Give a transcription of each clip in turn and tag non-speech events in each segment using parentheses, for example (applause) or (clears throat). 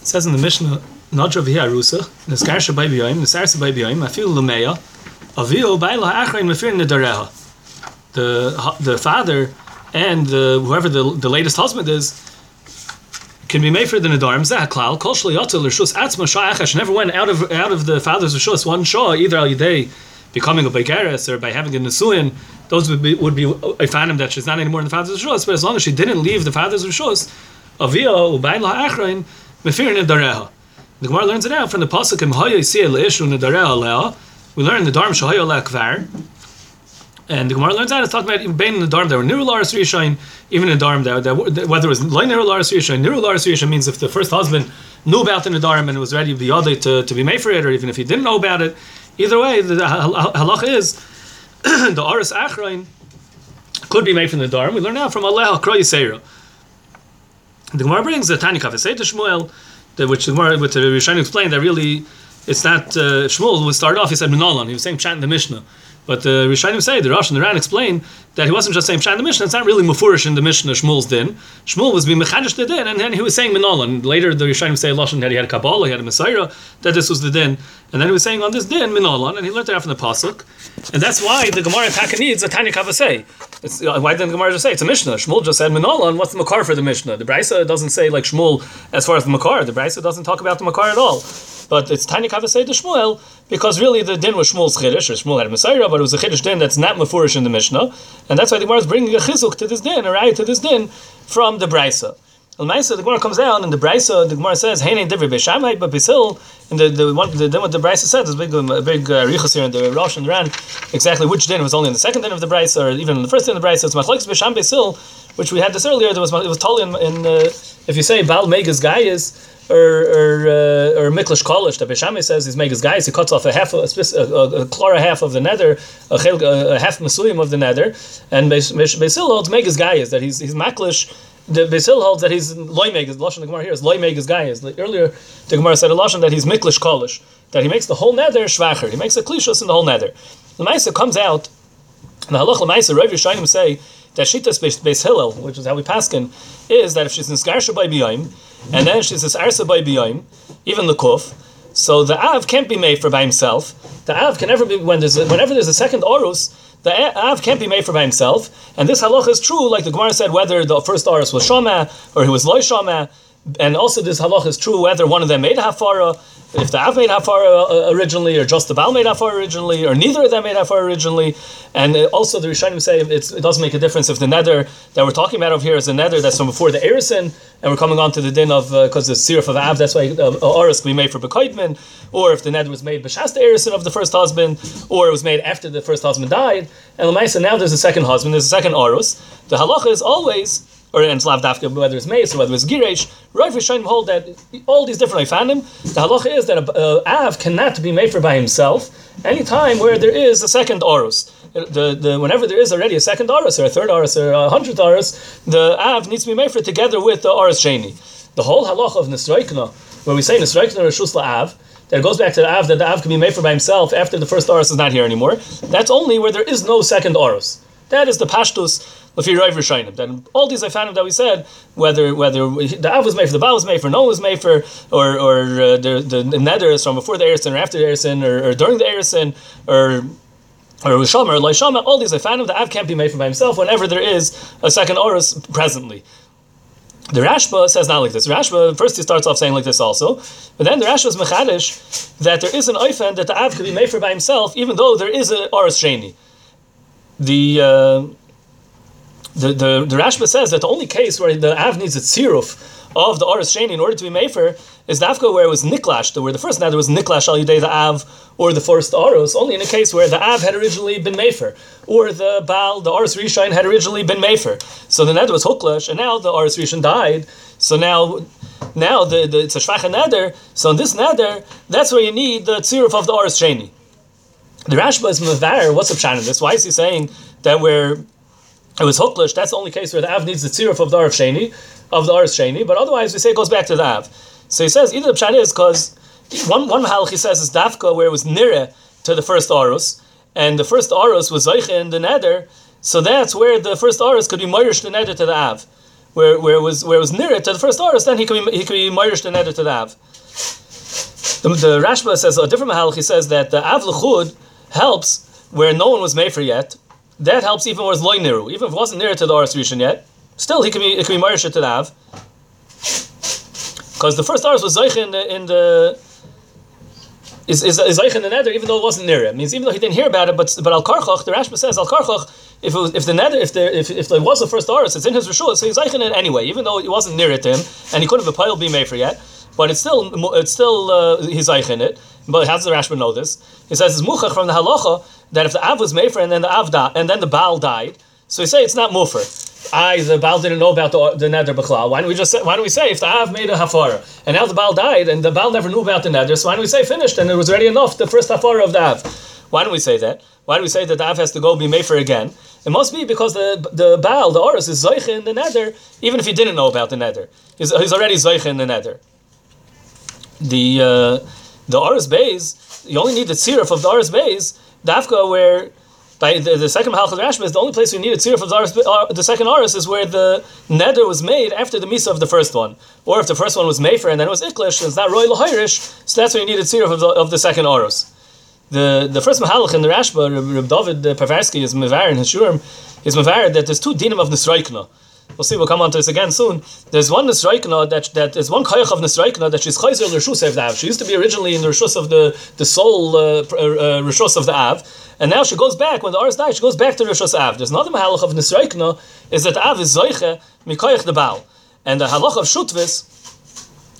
It says in the Mishnah, Nadra v'hi arusa, Neskarsha by b'yoyim, Nesarsa by b'yoyim, Afil l'meya, Avio b'ayla ha'achrein mefir nedareha. The the father and the, whoever the, the latest husband is can be made for the nadarim. Zeh klal kol shliyatul rishus atzma shayachash never went out of out of the father's rishus one shah either al yidei becoming a begaris or by having a nesuin. Those would be would be uh, a phantom that she's not anymore in the father's rishus. But as long as she didn't leave the father's rishus, avia ubayin la'achrein mefir nedareha. The Gemara learns it out from the pasuk im leishu nedareha leah. We learn the darm shahaya lekvar. And the Gemara learns out it's talking about being in the Dharm, there were Niru Laris Rishon, even in the Dharm, there, there, whether it was Loy Niru Laris Rishon, Niru Laris means if the first husband knew about the Nadarim and was ready Yodei to, to be made for it, or even if he didn't know about it, either way, the halach is (clears throat) the Aris Achrain could be made from the Dharm. We learn now from Allah Kroy Yisera. The Gemara brings the Tani Kafesei to Shmuel, which the Gemara, which the Rishon explained that really it's not uh, Shmuel would start off. He said Minolan. He was saying chant the Mishnah. But the Rishonim say, the Rosh and the Ran explain that he wasn't just saying Pshat in the Mishnah, it's not really Mufurish in the Mishnah, Shmuel's din. Shmuel was being Mechadish the din, and then he was saying Minolan. Later the Rishonim say Lashon that he had a Kabbalah, he had a Messiah, that this was the din. And then he was saying on this din, Minolan, and he learned it from the Pasuk. And that's why the Gemara in Taka needs a Tanya Kavasei. Uh, why didn't the Gemara just say it's a Mishnah? Shmuel just said Minolan, what's the Makar for the Mishnah? The Brisa doesn't say like Shmuel as far as the Makar. The Brisa doesn't talk about the Makar at all. But it's tiny kavasei to Shmuel because really the din was Shmuel's chiddush, or Shmuel had a Messiah, but it was a chiddush din that's not mafurish in the Mishnah, and that's why the Gemara is bringing a chizuk to this din, a right to this din from the Brisa. Maisa, the Gemara comes down, and the Brisa, the Gemara says, "Hey, divri Beis Shammai, but Beis Hillel." And the the one the din what the Brisa says is big a big uh, here in the Rosh and Ran. Exactly which din was only in the second din of the Brisa, or even in the first din of the Brisa. It's machlokes beisham Beis Hillel, which we had this earlier. There was it was totally in, in uh, if you say Baal Megas Gaias or or uh, or Miklish Kolish. The Beis Shammai says he's Megas Gaias. He cuts off a half a, a, a, chlora half of the nether, a, a, a half masuyim of the nether, and Beis Hillel holds Megas Gaias that he's he's Maklish the Beis Hillel holds that he's loy megas. Lashon the Gemara here is loy megas is Earlier, the Gemara said a lashon that he's miklish kolish, that he makes the whole nether shvacher. He makes a klishus in the whole nether. The Maisa comes out. The halach lemaisa Rav Yishayim say that shitas beis hillel, which is how we paskin, is that if she's in skarsha by biyim, and then she's in arsa by biyim, even the kuf, so the av can't be made for by himself. The av can never be when there's a, whenever there's a second orus the Av can't be made for by himself, and this halach is true, like the Gemara said, whether the first Aris was Shama or he was Loy Shama, and also this halach is true whether one of them made Hafara, if the Av made Hafara uh, originally, or just the Baal made Hafara originally, or neither of them made Hafara originally, and uh, also the Rishonim say it doesn't make a difference if the nether that we're talking about over here is a nether that's from before the Erison, and we're coming on to the din of because uh, the sirif of Av, that's why uh, Oris can be made for Bekoidman, or if the nether was made B'shasta Erison of the first husband, or it was made after the first husband died, and Lamaisa now there's a second husband, there's a second Oros. The halacha is always or in Slav Dafka, whether it's Meis or whether it's Giresh, Rav Rishonim hold that all these different Ifanim, the halacha is that a, Av cannot be made for by himself anytime where there is a second Oros. The, the, whenever there is already a second Oros or a third Oros or a hundredth Oros, the Av needs to be made for together with the Oros Sheni. The whole halacha of Nisraikna, where we say Nisraikna Rishus Av, that goes back to the Av, that the Av can be made for by himself after the first Oros is not here anymore, that's only where there is no second Oros. That is the Pashtus Lafi Rav Rishayim. Then all these found that we said whether whether the Av was made for the Baal was made for, no was made for, or or uh, the, the the Nether is from before the Erison or after the Erison or, or during the Erison or or Rishama or Laishama, all these found the Av can't be made for by himself whenever there is a second Oris presently. The Rashba says not like this. Rashba first he starts off saying like this also, but then the Rashba is mechadish that there is an oifen that the Av can be made for by himself, even though there is a Oris Sheni. The uh, the, the, the Rashba says that the only case where the Av needs a tziruf of the Oris Sheni in order to be Mefer is the Afka where it was Niklash, where the first nether was Niklash al Yudei the Av, or the first Oros, only in a case where the Av had originally been Mefer, or the Baal, the Oris Rishon had originally been Mefer. So the nether was Huklash, and now the Oris Rishon died, so now now the, the it's a Shvacha nether, so in this nether, that's where you need the tziruf of the Oris Sheni. The Rashba is Mavar, what's up in this? Why is he saying that we're it was huklish, that's the only case where the Av needs the tziruf of the Arif Sheni, of the Arif Sheni, but otherwise we say it goes back to the Av. So he says, either the Pshat is because one, one halach he says is Dafka, where it was Nire to the first Arus, and the first Arus was Zeiche in the Nether, so that's where the first Arus could be Moirish the Nether to the Av. where, where it was where it was it to the first arus. then he could be he could be Moirish the Neder to the Av. The, the Rashba says a different Mahalach. He says that the Av L'chud helps where no one was made for yet. That helps even it's loy niru, even if it wasn't near to the Aris Rishon yet. Still, he can be it can be Moirish to the. Because the first Aris was Zoich in the, in the is is, is in the nether, even though it wasn't near him. Means even though he didn't hear about it, but but al karchach, the Rashba says al karchach, if it was, if the nether, if there if, if there was the first aris, it's in his rishul, so he's in it anyway, even though it wasn't near it to him, and he couldn't have a pile be made for yet. But it's still it's still uh, he's in it. But how does the Rashba know this? He says it's muchach from the halacha that if the av was made for and then the av died, and then the baal died, so he say it's not mufer. I, the Baal didn't know about the, the B'chlal. Why don't we just say, why don't we say if the Av made a Hafara and now the Baal died and the Baal never knew about the Neder, so why don't we say finished and it was already enough, the first Hafara of the Av? Why don't we say that? Why do we say that the Av has to go be Mefer again? It must be because the the Baal, the Oris, is Zoiche in the Neder, even if he didn't know about the Neder. He's, he's already Zoiche in the Neder. The uh, the Oris Bays, you only need the Tzirif of the Oris Bays, Dafka, where by the, the second Mahalach Rashba is the only place we need a tzir for the, uh, the second Aris is where the neder was made after the misa of the first one, or if the first one was mefer and then it was iklish, it's not roy lahirish, so that's where you need a tzir of the, of the second Aris. The the first Mahalach in the Rashba, Reb David Povarsky is mevar in shurim, is mevar that there's two dinim of nisraikna. We'll see. We'll come on to this again soon. There's one Nisraikna that that is one koyach of Nisraikna that she's chayzer l'rishus of the Av. She used to be originally in the rishus of the the soul uh, uh, rishus of the Av, and now she goes back when the Ars died. She goes back to rishus Av. There's another mahalach of Nisraikna is that Av is zoiche mikoyach the Baal, and the halach of Shutvis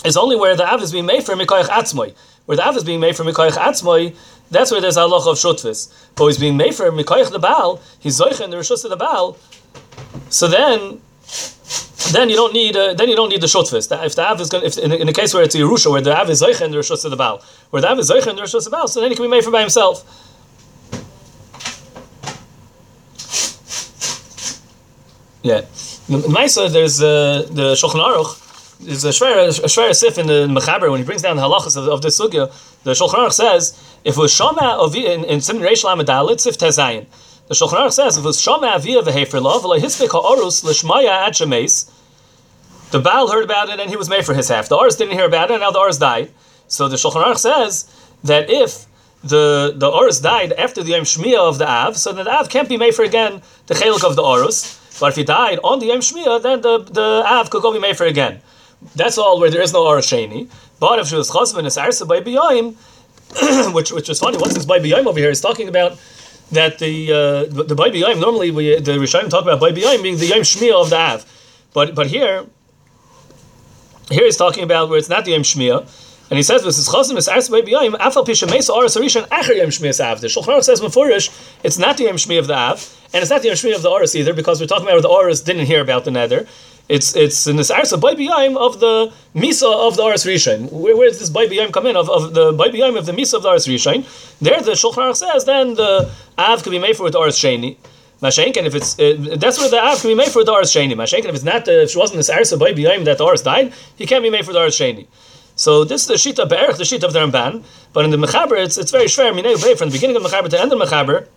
is only where the Av is being made for mikoyach atzmoy. Where the Av is being made for mikoyach atzmoy, that's where there's halach of Shutvis. But he's being made for mikoyach the Baal. He's zoiche in the rishus of the Baal. So then then you don't need uh, then you don't need the shotfis. If the av is going, if in, in the case where it's yerusha, where the av is zeicha in the rishus of the baal, where the av is zeicha in the rishus of the baal, so then he can be made for by himself. Yeah, Maisa, there's uh, the Shulchan Aruch. There's a shver a sif in the Mechaber when he brings down the halachas of, of the sugya. The Shulchan Aruch says if it was shama of in, in Simon Reish Lamed sif tezayin. The Shulchan Aruch says if it was Shama Avia v'Hefer Lo v'Lo Hispik Ha'orus L'Shmaya Ad Shemes, the Baal heard about it and he was made for his half. The Ors didn't hear about it and now the Ors died. So the Shulchan Aruch says that if the the Ors died after the Yom Shmiya of the Av, so then the Av can't be made for again the Chelik of the Orus. But if he died on the Yom Shmiya, then the, the Av could go be made for again. That's all where there is no Orus Sheni. But if she was Chosv and Arsa by (clears throat) which which is funny, what's this by over here? He's talking about that the uh, the Bay Yom normally we the Rishonim talk about Bay Yom being the Yom Shmiya of the Av, but but here here he's talking about where it's not the Yom Shmiya. And he says, "This is chasim is ars by biyayim afal pisha mesa aras arishan acher yom shmiyas av." The says mefurish, it's not the yom shmi of the av, and it's not the yom shmi of the aras either, because we're talking about the aras didn't hear about the nether. It's it's in this arsa by biyayim of the misa of the aras rishon. Where, where does this by biyayim come in of, of the by biyayim of the misa of the aras rishon? There, the Shulchan Aruch says then the av could be made for with aras sheni. Mashenkin, if it's uh, that's where the av can be made for the aras sheni. Mashenkin, if it's not the, if it wasn't this arsa by biyayim that the aras died, he can't be made for the aras sheni. So this is the of Be'erich, the sheet of the Ramban, but in the Mechaber, it's, it's very shver. From the beginning of the Mechaber to the end of the Mechaber,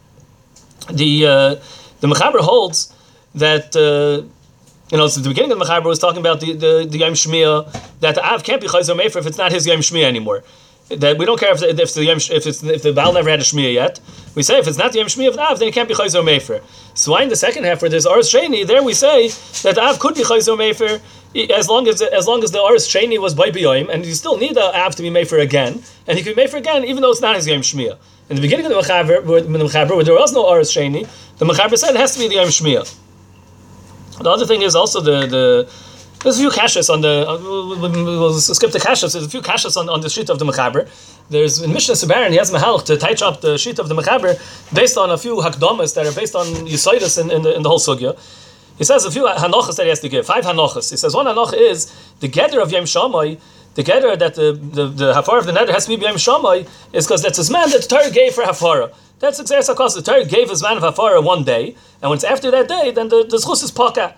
the uh, the Mechaber holds that uh, you know, so the beginning of the Mechaber was talking about the, the, the Yom Shmiya, that the Av can't be Chayzer Mefer if it's not his Yom Shmiya anymore. That we don't care if the, if the, Yom, if, it's, if the Baal never had a Shmiya yet. We say if it's not the Yom Shmiya of the Av, then it can't be Chayzer Mefer. So why in the second half where there's Ars Sheni, there we say that the Av could be Chayzer Mefer as long as as long as the Ars Sheni was by B'yoim, and you still need the Av to be Mefer again, and he could be Mefer again even though it's not his Yom Shmiya. In the beginning of the Mechaber, where, the Mechaber, where there was no Ars Sheni, the Mechaber said it has to be the Yom Shmiya. The other thing is also the the there's a few kashas on the uh, we'll, skip the kashas. There's a few kashas on, on the sheet of the mechaber. There's in Mishnah Sebaran he has mahalch to touch up the sheet of the mechaber based on a few hakdamas that are based on yisoidus in, in, the, in the whole sugya. He says a few hanochas that he has to give. Five hanochas. He says one hanoch is the gather of Yom Shammai. The gather that the the, the hafar of the nether has to be Yom Shammai is because that's his man that the Torah gave for hafara. That's exactly because the Torah gave his man of hafara one day, and when it's after that day, then the the zchus is paka.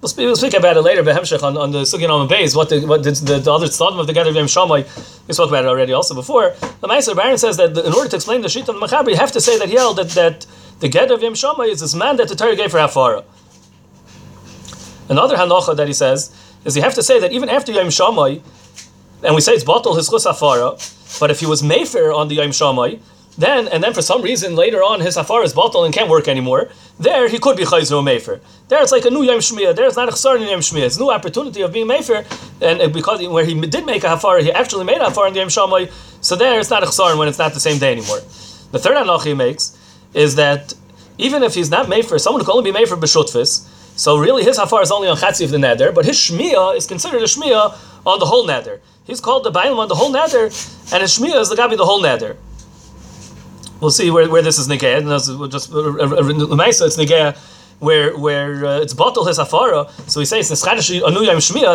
We'll speak, we'll speak about it later, Behemshech, on, on the Sugyan on Beis, what the what the, the, the other tzaddim of the Gather of Yom Shammai, we spoke about it already also before. The Meister Baron says that in order to explain the sheet of the Machaber, you have to say that he held that, that the Gather of Yom Shammai is this man that the Torah gave for Hafara. Another hanocha that he says is you have to say that even after Yom Shamai, and we say it's bottle his chus but if he was mefer on the Yom Shamai, then and then for some reason later on his afar is bottle and can't work anymore. There he could be chayzer mefer. There it's like a new yom shmiyah. There it's not a in yom shmiyah. It's a new opportunity of being mefer, and because where he did make a hafar, he actually made a hafar in the yom shamay. So there it's not a chsar when it's not the same day anymore. The third anach he makes is that even if he's not mefer, someone could only be mefer b'shutfis. So really his hafar is only on chatzi of the nether, but his shmiyah is considered a shmiyah on the whole nether. He's called the bailam on the whole nether, and his shmiyah is the gabi the whole nether. We'll see where, where this is negaya. Just uh, uh, uh, lemaisa, it's negaya where where uh, it's bottle his afara. So he says.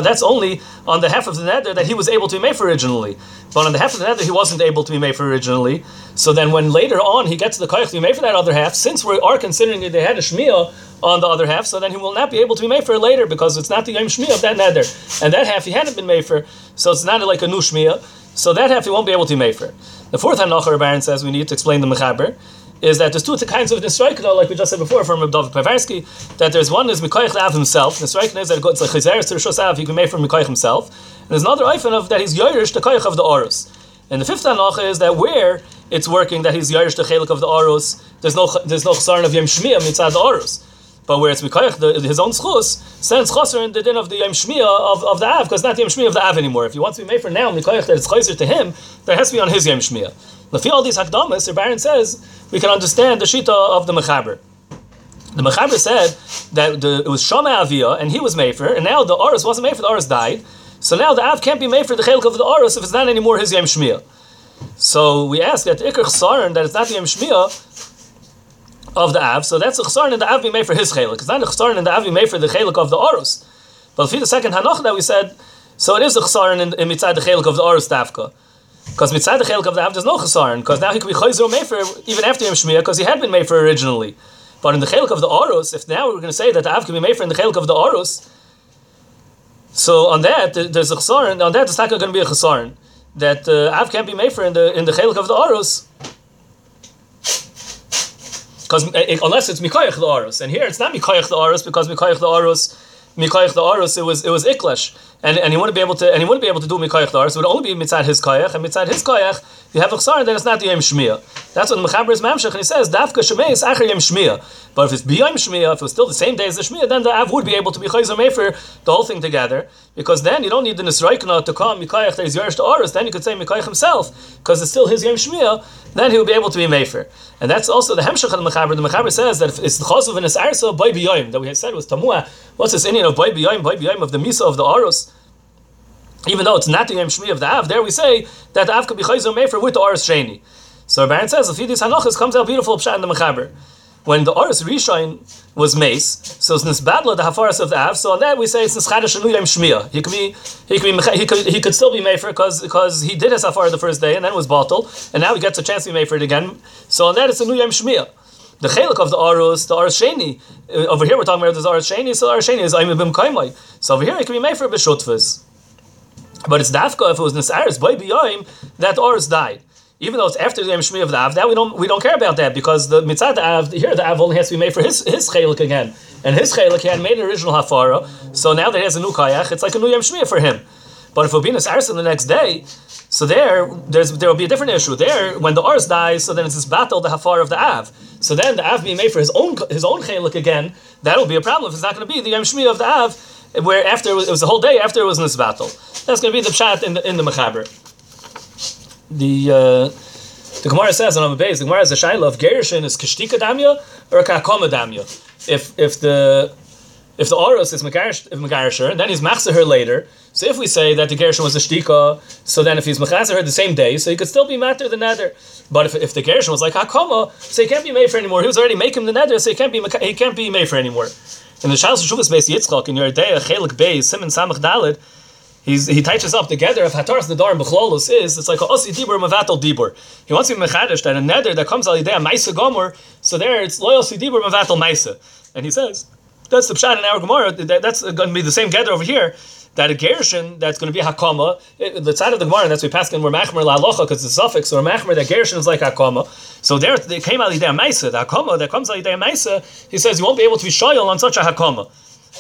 That's only on the half of the nether that he was able to be made for originally. But on the half of the nether he wasn't able to be made for originally. So then when later on he gets the koyach to be made for that other half, since we are considering that they had a shmiya on the other half, so then he will not be able to be made for later because it's not the yom shmiya of that nether, and that half he hadn't been made for. So it's not like a new shmiya. So that half won't be able to be made for. The fourth hanocher Baron says we need to explain the mechaber is that there's two kinds of nisraikna, like we just said before from David Povarsky, that there's one is Mikoich Av himself. Nisraikna is that it's like Chizeres to Rishos he can make from Mikoich himself. And there's another oifen of that he's Yoirish the Koich of the Orus. And the fifth hanocha is that where it's working that he's Yoirish the Chelik of the Orus, there's no there's no Chsaran of Yem Shmiyah mitzad the Orus. But where it's Mikoich, his own schus, sends Chaser in the din of the Yom Shmiyah of, of the Av, because not the Yom Shmiyah of the Av anymore. If he wants to be made for now, Mikoich, that it's Chaser to him, that has to be on his Yom Shmiyah. Lefi all these Hakdamas, the Baron says, we can understand the Shita of the Mechaber. The Mechaber said that the, it was Shama Avia, and he was made for, and now the Oris wasn't made for, the Oris died. So now the Av can't be made for the Chelik of the Oris if it's not anymore his Yom Shmiyah. So we ask that the Iker Chsaran, that it's not the Yom Shmiyah, of the Av, so that's a chsaron in the Av be made for his chelik. It's not the chsaron in the Av be made for the chelik of the Orus. But for the second Hanoch that we said, so it is a chsaron in, in mitzad the chelik of the Orus Tafka. Because mitzad the chelik of the Av, there's no chsaron, because now he could be chayzer made for even after Yom Shmiyah, because he had been made for originally. But in the chelik of the Orus, if now we're going to say that the Av can be made for in the chelik of the Orus, so on that there's a chsaron. On that it's not going to be a chsaron that uh, Av can't be made for in the in the chelik of the Orus because eh, unless it's mikoyach the arus, and here it's not mikoyach the arus because mikoyach the arus, mikoyach the arus, it was it was iklesh, and and he wouldn't be able to and he wouldn't be able to do mikoyach the arus. It would only be mitzad his koyach, and mitzad his koyach, you have a chsar, then it's not the yom shmiyah. That's what the mechaber is mamshach, and he says dafka is acher yom shmiyah. But if it's biyom shmiyah, if it was still the same day as the shmiyah, then the av would be able to be chayzer mefer the whole thing together, because then you don't need the nisraikna to come mikoyach that is yorish to arus. Then you could say mikoyach himself, because it's still his yom shmiyah. Then he would be able to be mefer. And that's also the hemshach of the mechaber. The mechaber says that if it's the chosov and esarsa by biyoyim that we had said was tamua. What's this Indian of by biyoyim, by of the misa of the arus? Even though it's not the yom shmi of the av, there we say that the av could be chayzer mefer with the arus sheni. So Baron says if these hanochas comes out beautiful pshat in the mechaber. When the Oris Rishon was mace, so it's nisbadla the hafaras of the av. So on that we say it's nischadish yom shmiyah. He could be, he could be, he could, he could still be mefer because he did his hafar the first day and then was bottled, and now he gets a chance to be mefer again. So on that it's a new yom shmiyah. The chelik of the arus, the arus sheni. Uh, over here we're talking about the arus sheni. So arus sheni is aimim bim kaimai. So over here it can be mefer b'shutfus. But it's dafka if it was nisaris by biyayim that arus died even though it's after the Shmi of the Av, that we don't we don't care about that because the mitzad Av here the Av only has to be made for his his chelik again, and his chelik he had made an original hafara, so now that he has a new kayach, it's like a new Yom Shmi for him. But if Obinus Arson the next day, so there there will be a different issue. There, when the Ars dies, so then it's this battle the hafar of the Av. So then the Av being made for his own his own chelik again, that'll be a problem if it's not going to be the Yom Shmi of the Av, where after it was, it was the whole day after it was battle. That's going to be the pshat in the in the mechaber the uh, the Gemara says on the base, the Gemara has a shaila of Gerushin is kishtika damya or kakoma damya. If if the if the oros is megarisher, then he's machzer her later. So if we say that the gershon was a shtika, so then if he's machzer her the same day, so he could still be matter the nether. But if, if the gershon was like hakoma, so he can't be made for anymore. He was already making the nether, so he can't be he can't be made for anymore. In the Shalos Shuvas Beis Yitzchak in your day, Chelik Beis Simon Samach Dalid, He's, he touches up together. If Hataras Nadar and Bechlolus is, it's like a Osi Dibur Mavatal Dibur. He wants to be Mechadish that a nether that comes of idea, Maisa Gomer, so there it's loyal Dibur Mavatal Maisa. And he says, that's the Pshat in our Gemara, that's going to be the same gather over here, that a Gershon that's going to be Hakama, eh, the side of the Gemara, that's we pass in where Machmer La Alocha, because the suffix, or Machmer, that Gershon is like Hakama. So there they came out of the Maisa, the Hakama that comes out of Maisa, he says you won't be able to be Shoyal on such a Hakama.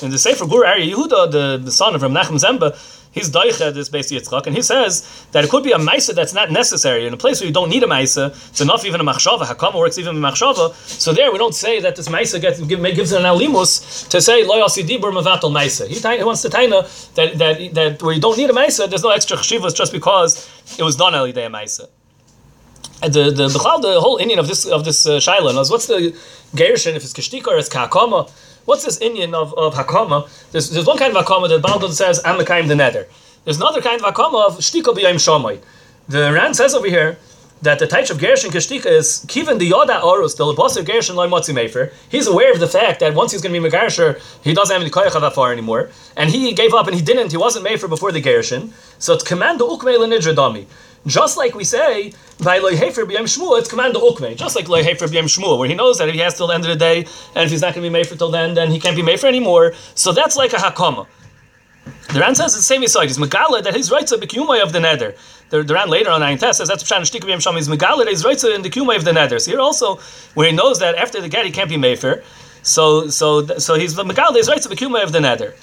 In the Sefer Gur Ari Yehuda, the, the son of Ram Nachum Zemba, he's doicha this base Yitzchak, and he says that it could be a ma'isa that's not necessary in a place where you don't need a ma'isa. It's enough even a machshava. Hakama works even a machshava. So there we don't say that this ma'isa gets give, gives an alimus to say lo yasi dibur mavatal ma'isa. He, he wants to taina that that that where you don't need a ma'isa, there's no extra chshivas just because it was done early day a ma'isa. The the the whole Indian of this of this uh, shaila knows what's the gershon if it's kishtika or it's kakama. What's this Indian of, of hakama? There's, there's one kind of hakama that Baldur says I'm the kind of the nether. There's another kind of hakama of shtika b'yayim shamay. The Ran says over here that the type of gershon kishtika is kiven the yoda orus the lebaser gershon loy motzi mefer. He's aware of the fact that once he's going to be megarsher, he doesn't have any koyach of afar anymore, and he gave up and he didn't. He wasn't mefer before the gershon. So it's command the ukmei lenidra. Just like we say by loy hefer b'yam shmua, it's command ukme. Just like loy hefer b'yam shmua, where he knows that if he has till the end of the day, and if he's not going to be made for till then, then he can't be made for anymore. So that's like a hakama. The Ran says the same aside. He's megala that his rights are b'kumay of the nether. The, the later on Ayin Tess says that's pshan shtik b'yam sham. He's megala that his rights are in the kumay of the nether. So here also, where he knows that after the get he can't be made so so so he's the megala his rights the b'kumay of the nether.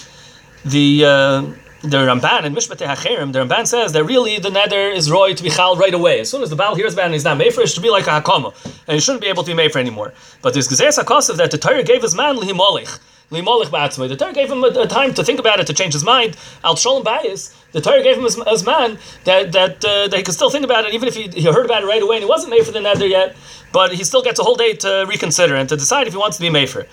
The uh, the Ramban in Mishpatei Hacherim, the Ramban says that really the nether is roy to be chal right away. As soon as the Baal hears it and he's not made for it, should be like a hakama, and he shouldn't be able to be made for anymore. But there's Gezer Sakosov that the Torah gave his man Lihimolich. The Torah gave him a, a, time to think about it, to change his mind. Al Sholem Bayis, the Torah gave him as, his man that that, uh, that he could still think about it, even if he, he heard about it right away and he wasn't made for the nether yet. But he still gets a whole day to reconsider and to decide if he wants to be made for.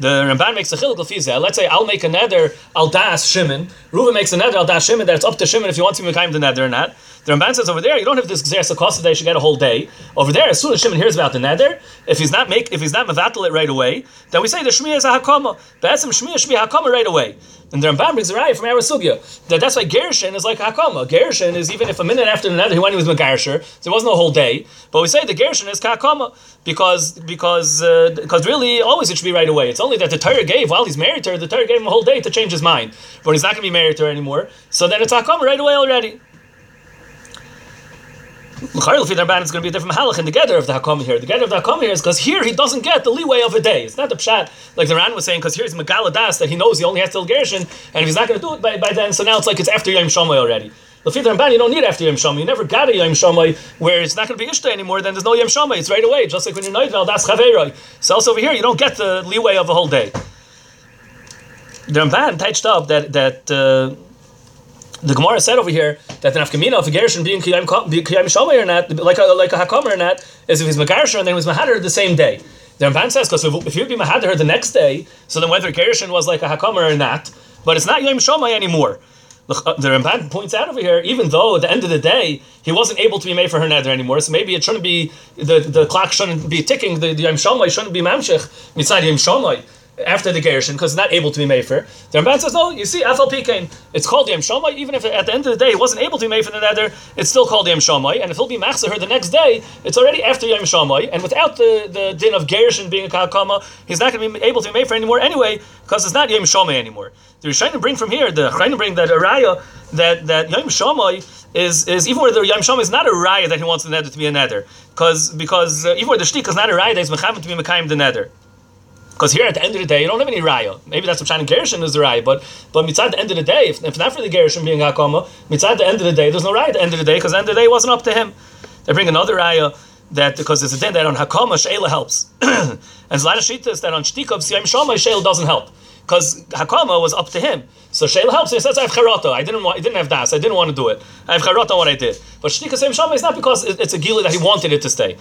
The Ramban makes a chiluk lefizeh. Let's say I'll make a nether al das Shimon. Reuven makes a nether al das Shimon that it's up to Shimon if he wants to make the nether or not. The Ramban says over there you don't have this gzer sakasa that you should get a whole day. Over there, as soon as Shimon hears about the nether, if he's not make if he's not mevatel it right away, then we say the shmiya is a hakama. Be'etzim shmiya should hakama right away. And the Ramban brings a raya from Arasugya that that's why Gershon is like Hakama. Gershon is even if a minute after the nether he went with Megarsher, so there wasn't a whole day. But we say the Gershon is Hakama because because uh, because really always it should be right away. It's only that the Torah gave while he's married to her, the Torah gave him a whole day to change his mind. But he's not to be married to her anymore, so then it's Hakama right away already. L'chayil fi is going to be a different halach in the gather of the hakam here. The gather of the hakam here is because here he doesn't get the leeway of a day. It's not the pshat like the Ran was saying because here's megaladas that he knows he only has till gershon and if he's not going to do it by, by then, so now it's like it's after yom shamay already. L'fi Ramban you don't need after yom shamay. You never got a yom shamay where it's not going to be ishta anymore. Then there's no yom shamay. It's right away. Just like when you're noidvel das chaveiroi. So also over here you don't get the leeway of a whole day. The Ramban touched up that that. Uh, the Gemara said over here that the nafkamina of a gershon being kiyam shamay or not, like a like a hakamer or not, is if he's megarsher and then he was mahader the same day. The Ramban says because if, if you'd be mahader the next day, so then whether gershon was like a hakamer or not, but it's not yom shamay anymore. The, Ramban points out over here, even though at the end of the day he wasn't able to be made for her nether anymore, so maybe it shouldn't be the, the clock shouldn't be ticking, the, the yom shamay shouldn't be mamshich mitzad yom shamay after the gershon because it's not able to be made for. The Ramban says no. You see, Afal Pikain, it's called Yom Shomai. Even if at the end of the day it wasn't able to be made for the nether, it's still called Yom Shomai. And if he'll be machzer the next day, it's already after Yom Shomai. And without the, the din of gershon being a kakama, he's not going to be able to be made for anymore anyway because it's not Yom Shomai anymore. The Rishonim bring from here the Rishonim bring that araya that that Yom Shomai is is even where the Yom Shomai is not a raya that he wants the nether to be a nether because because uh, even where the shtik is not a raya that he's to be mekayim the nether. Because here at the end of the day, you don't have any raya. Maybe that's what Shana Gershon is the raya, but but mitzad the end of the day, if, if not for the Gershon being hakama, mitzad the end of the day, there's no raya at the end of the day because the end of the day wasn't up to him. They bring another raya that because there's a din that on hakama sheila helps, (clears throat) and there's a lot of shittas that on shtikov siyam shomai sheil doesn't help because hakama was up to him. So sheil helps. He says I have charata. I didn't want. I didn't have das. I didn't want to do it. I have charata on what I did. But shtikov siyam shomai is not because it's a gila that he wanted it to stay.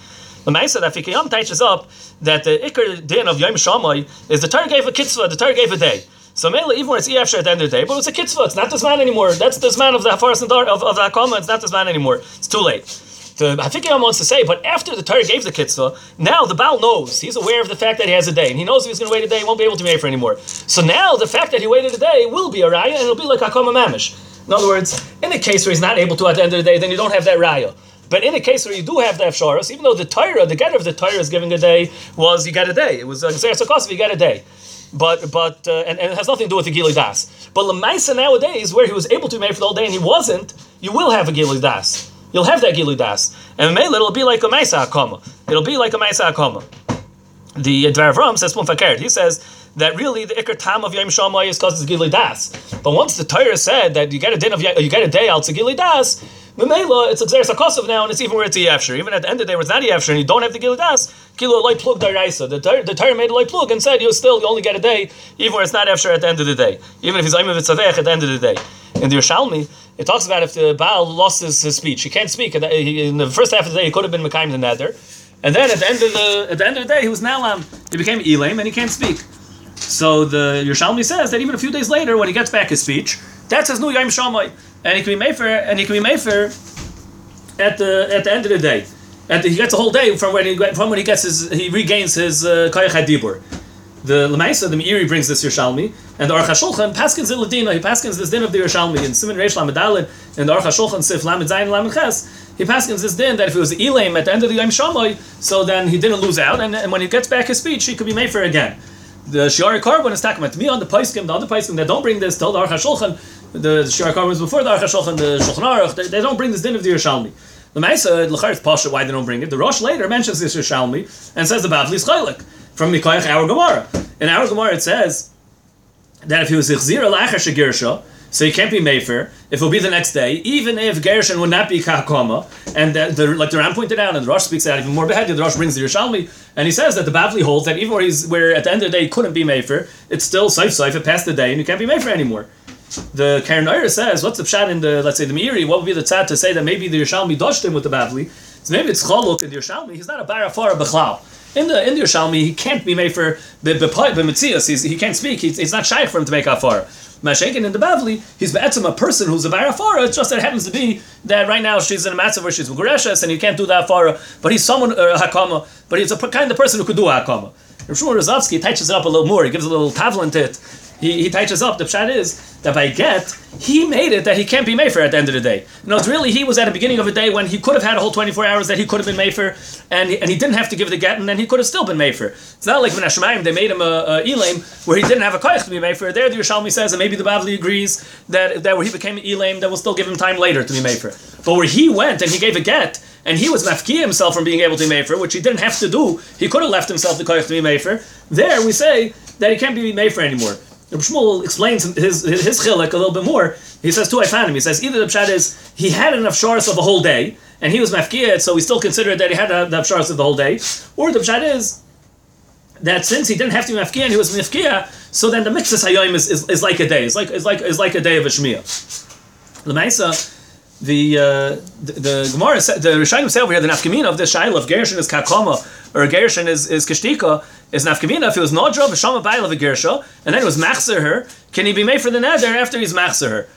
The Maisa that Fikayam teaches up that the Iker din of Yom Shamay is the Torah gave a kitzvah, the Torah gave a day. So Mela, even when it's EFSher at the end of the day, but it's a kitzvah, it's not this man anymore. That's this man of the Hafaras and of, of the Hakama, it's not this man anymore. It's too late. The Hafikayam wants to say, but after the Torah gave the kitzvah, now the Baal knows. He's aware of the fact that he has a day, and he knows if he's going to wait a day, he won't be able to be for anymore. So now the fact that he waited a day will be a raya, and it'll be like Hakama Mamish. In other words, in the case where he's not able to at the end of the day, then you don't have that raya. But in a case where you do have the Efsharas, even though the Torah, the get of the Torah is giving a day, was you get a day. It was a Xer you get a day. But but uh, and, and, it has nothing to do with the Gili Das. But Lamaisa nowadays, where he was able to be made for the whole day and he wasn't, you will have a Gili Das. You'll have that Gili Das. And Mele, it'll be like a Maisa Akoma. It'll be like a Maisa Akoma. The Dvar Avram says He says that really the ikar tam of Yom Shamai is because it's Gili Das. But once the Torah said that you get a din of you get a day out to Gili Das, Memela, it's a Xeris HaKosov now, and it's even where it's a Yefsher. Even at the end of the day, where it's not a Yefsher, and you don't have the Gili Das, Kilo Loi Plug Daraisa. The Torah made Loi Plug and said you still you only get a day, even where it's not Yefsher at the end of the day. Even if he's Aimim Vitzavech at the end of the day. In the Yerushalmi, it talks about if the Baal lost his, his speech, he can't speak. Uh, in the first half of the day, he could have been Mekayim the Nether. And then at the end of the at the end of the day, he was Nalam. He became Elam, and he can't speak. So the Yerushalmi says that even a few days later, when he gets back his speech, that's his new Yom Shamai, and he can be Mefer, and he can be Mefer at the at the end of the day. And he gets a whole day from when he from when he gets his he regains his uh, Koyach Hadibur. The Lemaisa, the Meiri brings this Yerushalmi, and the Aruch HaShulchan paskins it Ladina. He paskins this din of the Yerushalmi in Simon Reish Lamed and the Aruch HaShulchan Sif Lamed Zayin Lamed Ches. He paskins this din that if it was Elam at the end of the Yom Shammai, so then he didn't lose out, and, and when he gets back his speech, he could be made for again. The Shiari Korban is talking about me on the Paiskim, the other Paiskim that don't bring this, tell the HaShulchan, the Shiari Korban was before the Aruch HaShulchan, the Shulchan Aruch, they, they don't bring this din of the Yerushalmi. The Maisa, L'char, Pasha, why they don't bring it. The Rosh later mentions this Yerushalmi and says the Bavli's Chaylik from Mikoyach our Gemara. In our Gemara it says that if he was Ichzira Lacher Shagirsha, so he can't be Mefer, if it'll be the next day, even if Gershon would not be Kahakoma, and the, the, like the Ram pointed out, and the Rosh speaks out even more beheaded, the Rosh brings the Yerushalmi, and he says that the Bavli holds that even where he's where at the end of the day he couldn't be Mefer, it's still safe Saif, it passed the day, and you can't be Mefer anymore. The Karen Oyer says, what's the pshat in the, let's say, the Meiri, what would be the tzad to say that maybe the Yerushalmi doshed him with the Bavli? So maybe it's Chaluk in the Yerushalmi, he's not a Barafara Bechlal. In the in the Yerushalmi, he can't be made for b'mitzias. He can't speak. He's, it's not shy for him to make afara. Mashenkin in the Bavli, he's be'etzim a person who's a barafara. It's just that it happens to be that right now she's in a massive where she's Gureshes and he can't do that afara. But he's someone uh, hakama. But he's a kind of person who could do hakama. Rav Shmuel Rozovsky touches it up a little more. He gives a little tavlin to it he, he touches up. The pshat is that by get, he made it that he can't be Mefer at the end of the day. No, it's really he was at the beginning of a day when he could have had a whole 24 hours that he could have been Mefer, and he, and he didn't have to give the get, and then he could have still been Mefer. It's not like when Hashemayim, they made him a, a Elam where he didn't have a koich to be Mefer. There the Yerushalmi says, and maybe the Bavli agrees, that, that where he became an Elam, that will still give him time later to be Mefer. But where he went and he gave a get, and he was mafki himself from being able to be Mefer, which he didn't have to do, he could have left himself the koich to be Mefer. There we say that he can't be Mefer anymore. Shmuel explains his his, his a little bit more. He says two him. He says either the pshat is he had enough shars of the whole day and he was mafkiyat, so we still consider that he had enough shars of the whole day, or the pshat is that since he didn't have to be mafkiyah and he was mafkiyah, so then the mitzvah hayom is, is, is like a day. It's like it's like it's like a day of a shmiyah. The the uh, the, the Gemara, the Rishayim say over here, the nafkamina of the shail of Gershon is kakoma or Gershon is is kishtika is nafkamina. If it was nodra v'shama bayil of a Gersha and then it was machzer her, can he be made for the neder after he's machzer her?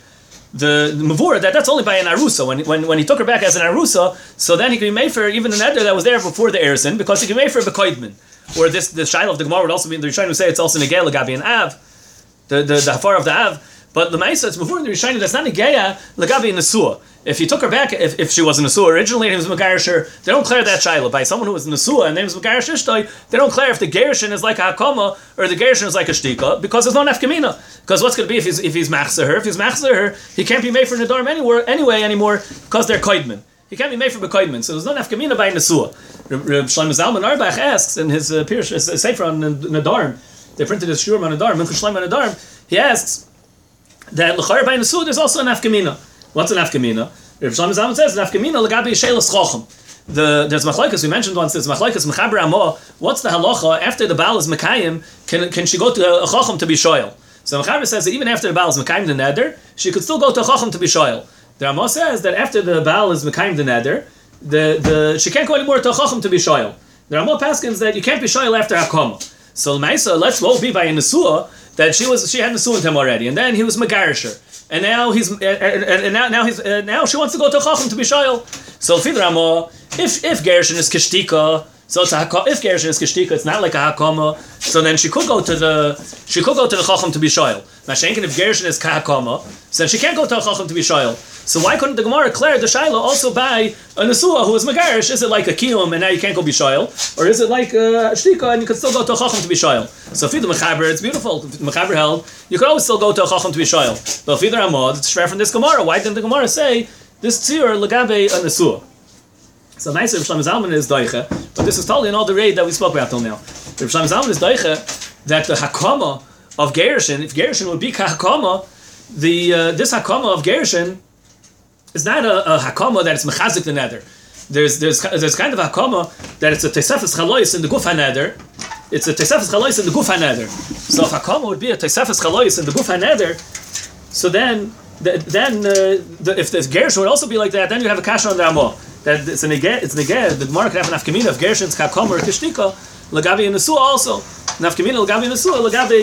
The, the mavur that that's only by an arusa. When, when when he took her back as an arusa, so then he can be made for even the neder that was there before the erison because he can be made for the bekoidman. Or this the shail of the Gemara would also be the Rishayim say it's also negel gabi and av, the the the hafar of the av. But the Maisa, it's before the Rishayim, that's not Negeya, Lagabi Nesua. If he took her back, if, if she was a Nesua originally, and he was Megarisher, they don't clear that Shiloh. By someone who was Nesua and name was Megarish Ishtoi, they don't clear if the Gerishin is like a Hakoma or the Gerishin is like a Shtika, because there's no Nefkamina. Because what's going to be if he's, if he's Machzer her? If he's Machzer her, he can't be made for Nadarm anywhere, anyway anymore, because they're Koidman. He can't be made for Bekoidman. So there's no Nefkamina by Nesua. Reb Shlomo Zalman Auerbach asks in his uh, Pirish, uh, Sefer on Nadarm, they printed his Shurim on Nadarm, Minchus Shlomo Nadarm, he asks, that l'chayr by nesu there's also an afkamina. What's an afkamina? Rav Shlomo Zalman says an afkamina legabi shelas chochem. The there's machlekes we mentioned once. There's machlekes mechaber amo. What's the halacha after the baal is mekayim? Can can she go to a chochem to be shoyel? So mechaber says that even after the baal is mekayim the neder, she could still go to a chochem to be shoyel. The Rama says that after the baal is mekayim the neder, the the she can't go anymore to a chochem to be shoyel. The Rama paskins that you can't be shoyel after hakama. So Maisa, let's well be by a nesua that she was she had Nesuin him already, and then he was Megarisher. And now he's and, and now now he's uh, now she wants to go to Chacham to be Shayel. So Fidrama, if if Gershon is Kishtika, so it's a if Gershon is Kishtika, it's not like a Hakama. So then she could go to the she could go to the Chacham to be Shayel. Mashenkin if Gershon is Kahakama, so then she can't go to a Chacham to be Shayel. So why couldn't the Gemara declare the Shiloh also by a Nesua who is Megarish? Is it like a Kiyum and now you can't go be Shayel? Or is it like a Shtika and you can still go to a Chacham to be Shayel? So for the Mechaber, it's beautiful. Mechaber held, you could always still go to a Chacham to be Shayel. But for the Ramad, it's fair from this Gemara. Why didn't the Gemara say this Tzir Lagabe a Nesua? So nice Rav Shlomo Zalman is Doiche, but this is totally in all the raid that we spoke about till now. Rav Zalman is Doiche that the hakama of Gershon, if Gershon would be hakama, the uh, this hakama of Gershon is not a, a hakama that it's mechazik the nether. There's there's there's kind of hakama that it's a tesefes chalois in the guf nether. It's a tesefes chalois in the guf nether. So if hakama would be a tesefes chalois in the guf nether, so then the, then uh, the, if the Gershon would also be like that, then you have a kasha on the Ramah. That it's a negeh, it's negeh. The can have an afkamina of Gershon's hakama or kishtika, lagabi and also. Nafkamina nesua lagabi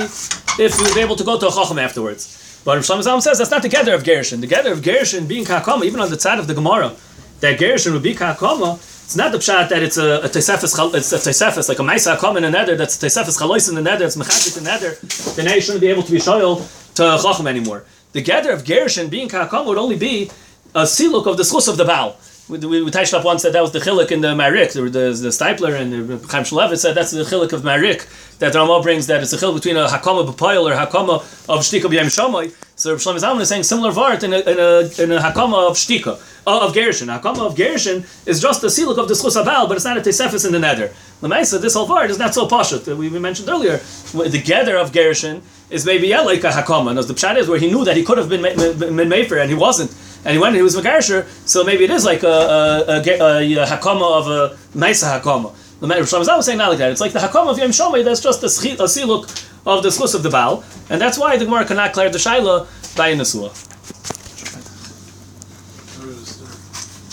if you were able to go to a chacham afterwards. But Rav Shlomo says that's not the gather of Gershon. The gather of Gershon being kakama, even on the side of the Gemara, that Gershon would be kakama. It's not the pshat that it's a, a tesefes, it's a tesefes, like a maisa hakama in the nether, that's a tesefes chalois in the nether, it's mechadit in the nether, then now you shouldn't be able to be shoyal to chacham anymore. The gather of Gershon being kakama would only be a siluk of the schus of the Baal. We, we, we once that that was the chilik in the Marik, the, the, the Stipler and the Chaim Shlevet said that's the chilik of Marik that Ramah brings that it's a chilik between a hakama b'poil or hakama of shtika b'yem shamay. So Rav Shlomo Zalman is saying similar vart in a, in a, in a hakama of shtika uh, of Gershon. Hakama of Gershon is just the siluk of the schus abal, but it's not a tesefis in the nether. Lemaisa, this whole vart is not so pashut. We, we mentioned earlier the gather of Gershon is maybe yeah like a hakama. And as the pshat is where he knew that he could have been been mefer and he wasn't and when he was Megarsher, so maybe it is like a, a, a, a, hakama of a nice hakama. The Shlomo was saying not like that. It's like the hakama of Yom Shomei, that's just a, a siluk of the schus of the Baal, and that's why the Gemara cannot clear the Shaila by a.